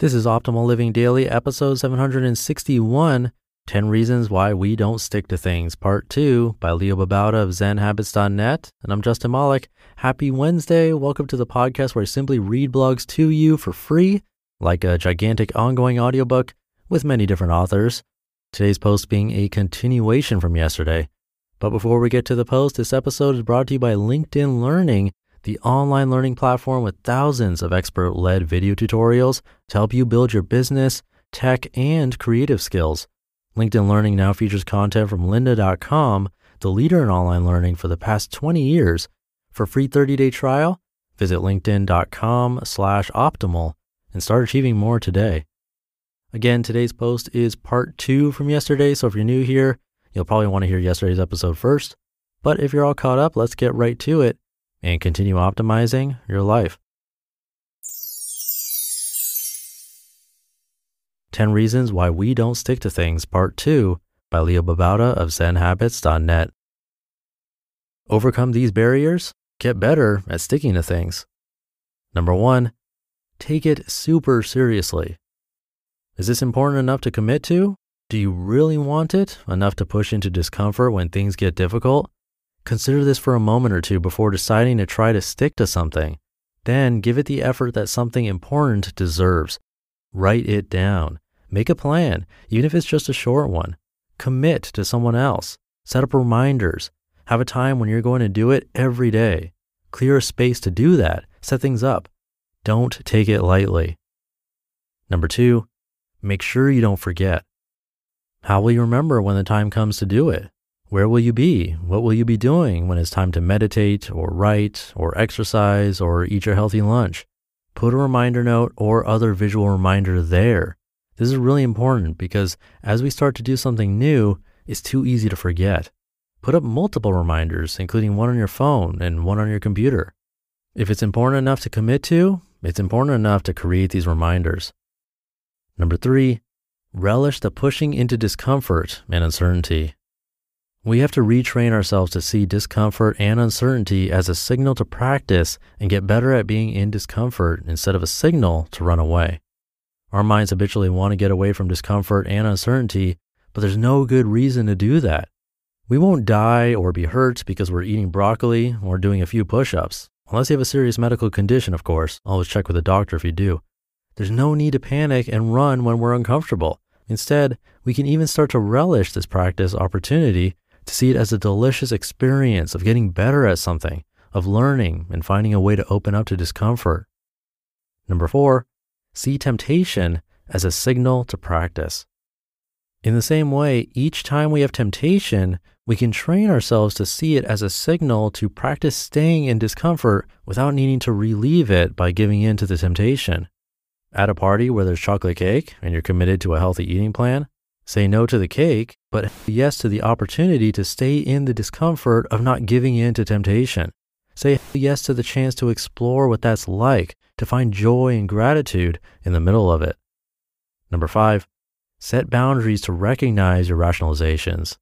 This is Optimal Living Daily, episode 761 10 Reasons Why We Don't Stick to Things, part 2 by Leo Babauta of ZenHabits.net. And I'm Justin Malik. Happy Wednesday. Welcome to the podcast where I simply read blogs to you for free, like a gigantic ongoing audiobook with many different authors. Today's post being a continuation from yesterday. But before we get to the post, this episode is brought to you by LinkedIn Learning the online learning platform with thousands of expert led video tutorials to help you build your business, tech, and creative skills. LinkedIn Learning now features content from lynda.com, the leader in online learning for the past 20 years. For free 30-day trial, visit linkedin.com slash optimal and start achieving more today. Again, today's post is part two from yesterday, so if you're new here, you'll probably want to hear yesterday's episode first. But if you're all caught up, let's get right to it and continue optimizing your life. 10 Reasons Why We Don't Stick to Things, Part 2 by Leo Babauta of ZenHabits.net. Overcome these barriers, get better at sticking to things. Number one, take it super seriously. Is this important enough to commit to? Do you really want it enough to push into discomfort when things get difficult? Consider this for a moment or two before deciding to try to stick to something. Then give it the effort that something important deserves. Write it down. Make a plan, even if it's just a short one. Commit to someone else. Set up reminders. Have a time when you're going to do it every day. Clear a space to do that. Set things up. Don't take it lightly. Number two, make sure you don't forget. How will you remember when the time comes to do it? Where will you be? What will you be doing when it's time to meditate or write or exercise or eat your healthy lunch? Put a reminder note or other visual reminder there. This is really important because as we start to do something new, it's too easy to forget. Put up multiple reminders, including one on your phone and one on your computer. If it's important enough to commit to, it's important enough to create these reminders. Number three, relish the pushing into discomfort and uncertainty. We have to retrain ourselves to see discomfort and uncertainty as a signal to practice and get better at being in discomfort instead of a signal to run away. Our minds habitually want to get away from discomfort and uncertainty, but there's no good reason to do that. We won't die or be hurt because we're eating broccoli or doing a few push ups, unless you have a serious medical condition, of course. Always check with a doctor if you do. There's no need to panic and run when we're uncomfortable. Instead, we can even start to relish this practice opportunity to see it as a delicious experience of getting better at something, of learning and finding a way to open up to discomfort. Number four, see temptation as a signal to practice. In the same way, each time we have temptation, we can train ourselves to see it as a signal to practice staying in discomfort without needing to relieve it by giving in to the temptation. At a party where there's chocolate cake and you're committed to a healthy eating plan, Say no to the cake, but yes to the opportunity to stay in the discomfort of not giving in to temptation. Say yes to the chance to explore what that's like, to find joy and gratitude in the middle of it. Number five, set boundaries to recognize your rationalizations.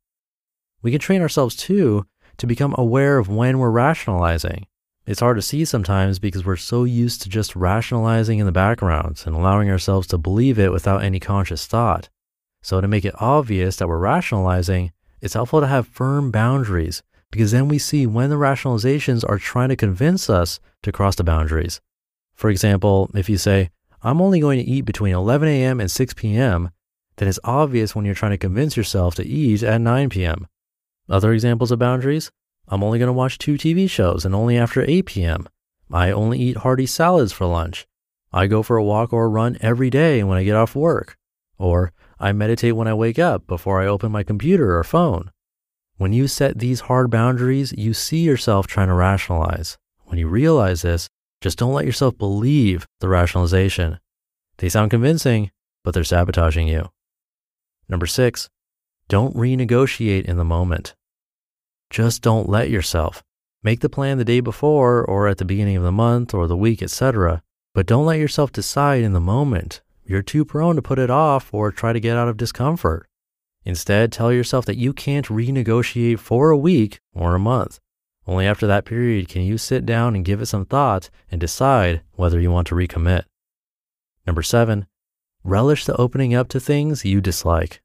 We can train ourselves too to become aware of when we're rationalizing. It's hard to see sometimes because we're so used to just rationalizing in the background and allowing ourselves to believe it without any conscious thought. So, to make it obvious that we're rationalizing, it's helpful to have firm boundaries because then we see when the rationalizations are trying to convince us to cross the boundaries. For example, if you say, I'm only going to eat between 11 a.m. and 6 p.m., then it's obvious when you're trying to convince yourself to eat at 9 p.m. Other examples of boundaries I'm only going to watch two TV shows and only after 8 p.m. I only eat hearty salads for lunch. I go for a walk or a run every day when I get off work. Or I meditate when I wake up before I open my computer or phone. When you set these hard boundaries, you see yourself trying to rationalize. When you realize this, just don't let yourself believe the rationalization. They sound convincing, but they're sabotaging you. Number six, don't renegotiate in the moment. Just don't let yourself. Make the plan the day before or at the beginning of the month or the week, etc. But don't let yourself decide in the moment you're too prone to put it off or try to get out of discomfort. Instead, tell yourself that you can't renegotiate for a week or a month. Only after that period can you sit down and give it some thought and decide whether you want to recommit. Number seven, relish the opening up to things you dislike.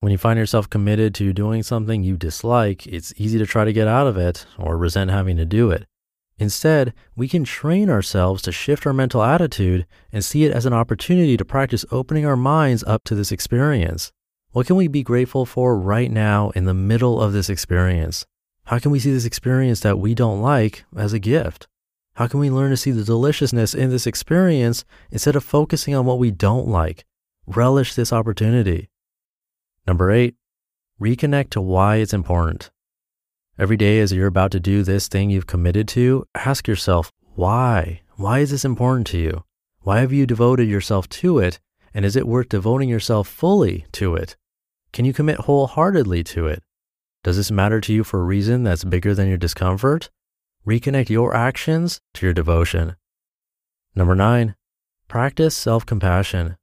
When you find yourself committed to doing something you dislike, it's easy to try to get out of it or resent having to do it. Instead, we can train ourselves to shift our mental attitude and see it as an opportunity to practice opening our minds up to this experience. What can we be grateful for right now in the middle of this experience? How can we see this experience that we don't like as a gift? How can we learn to see the deliciousness in this experience instead of focusing on what we don't like? Relish this opportunity. Number eight, reconnect to why it's important. Every day as you're about to do this thing you've committed to, ask yourself, why? Why is this important to you? Why have you devoted yourself to it? And is it worth devoting yourself fully to it? Can you commit wholeheartedly to it? Does this matter to you for a reason that's bigger than your discomfort? Reconnect your actions to your devotion. Number nine, practice self compassion.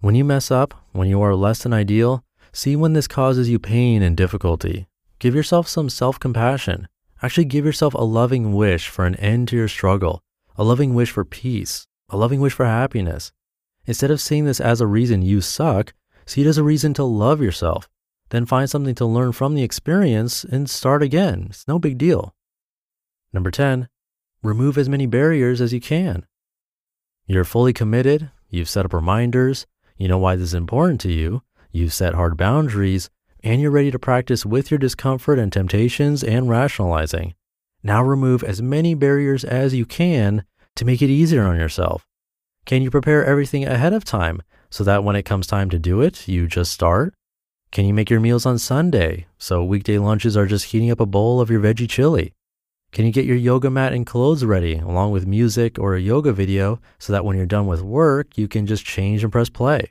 When you mess up, when you are less than ideal, see when this causes you pain and difficulty. Give yourself some self compassion. Actually, give yourself a loving wish for an end to your struggle, a loving wish for peace, a loving wish for happiness. Instead of seeing this as a reason you suck, see it as a reason to love yourself. Then find something to learn from the experience and start again. It's no big deal. Number 10, remove as many barriers as you can. You're fully committed, you've set up reminders, you know why this is important to you. You've set hard boundaries and you're ready to practice with your discomfort and temptations and rationalizing. Now remove as many barriers as you can to make it easier on yourself. Can you prepare everything ahead of time so that when it comes time to do it, you just start? Can you make your meals on Sunday so weekday lunches are just heating up a bowl of your veggie chili? Can you get your yoga mat and clothes ready along with music or a yoga video so that when you're done with work, you can just change and press play?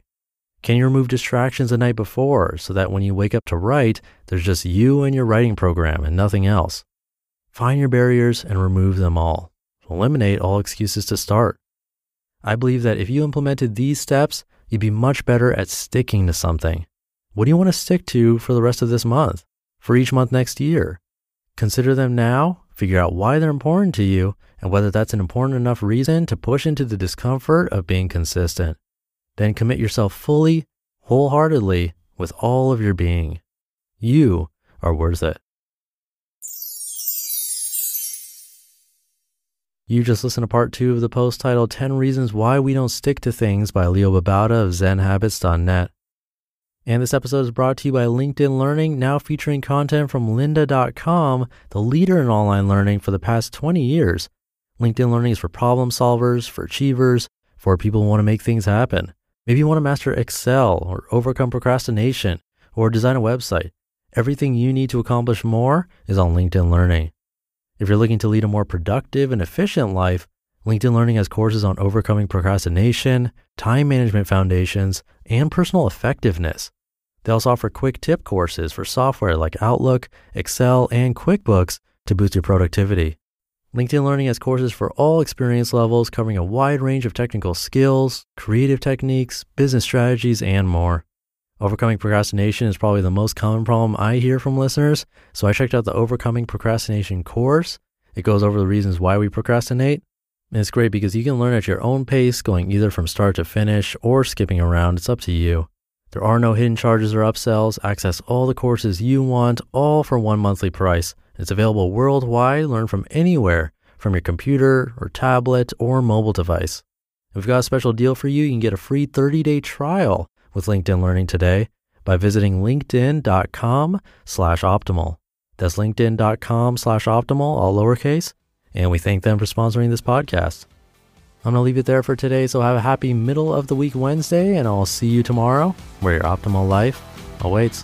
Can you remove distractions the night before so that when you wake up to write, there's just you and your writing program and nothing else? Find your barriers and remove them all. Eliminate all excuses to start. I believe that if you implemented these steps, you'd be much better at sticking to something. What do you want to stick to for the rest of this month, for each month next year? Consider them now Figure out why they're important to you and whether that's an important enough reason to push into the discomfort of being consistent. Then commit yourself fully, wholeheartedly, with all of your being. You are worth it. You just listened to part two of the post titled 10 Reasons Why We Don't Stick to Things by Leo Babauta of ZenHabits.net. And this episode is brought to you by LinkedIn Learning, now featuring content from lynda.com, the leader in online learning for the past 20 years. LinkedIn Learning is for problem solvers, for achievers, for people who want to make things happen. Maybe you want to master Excel or overcome procrastination or design a website. Everything you need to accomplish more is on LinkedIn Learning. If you're looking to lead a more productive and efficient life, LinkedIn Learning has courses on overcoming procrastination, time management foundations, and personal effectiveness. They also offer quick tip courses for software like Outlook, Excel, and QuickBooks to boost your productivity. LinkedIn Learning has courses for all experience levels covering a wide range of technical skills, creative techniques, business strategies, and more. Overcoming procrastination is probably the most common problem I hear from listeners, so I checked out the Overcoming Procrastination course. It goes over the reasons why we procrastinate. And it's great because you can learn at your own pace, going either from start to finish or skipping around. It's up to you. There are no hidden charges or upsells. Access all the courses you want, all for one monthly price. It's available worldwide. Learn from anywhere, from your computer or tablet or mobile device. We've got a special deal for you. You can get a free 30-day trial with LinkedIn Learning today by visiting linkedin.com slash optimal. That's linkedin.com slash optimal, all lowercase. And we thank them for sponsoring this podcast. I'm going to leave it there for today. So have a happy middle of the week Wednesday, and I'll see you tomorrow where your optimal life awaits.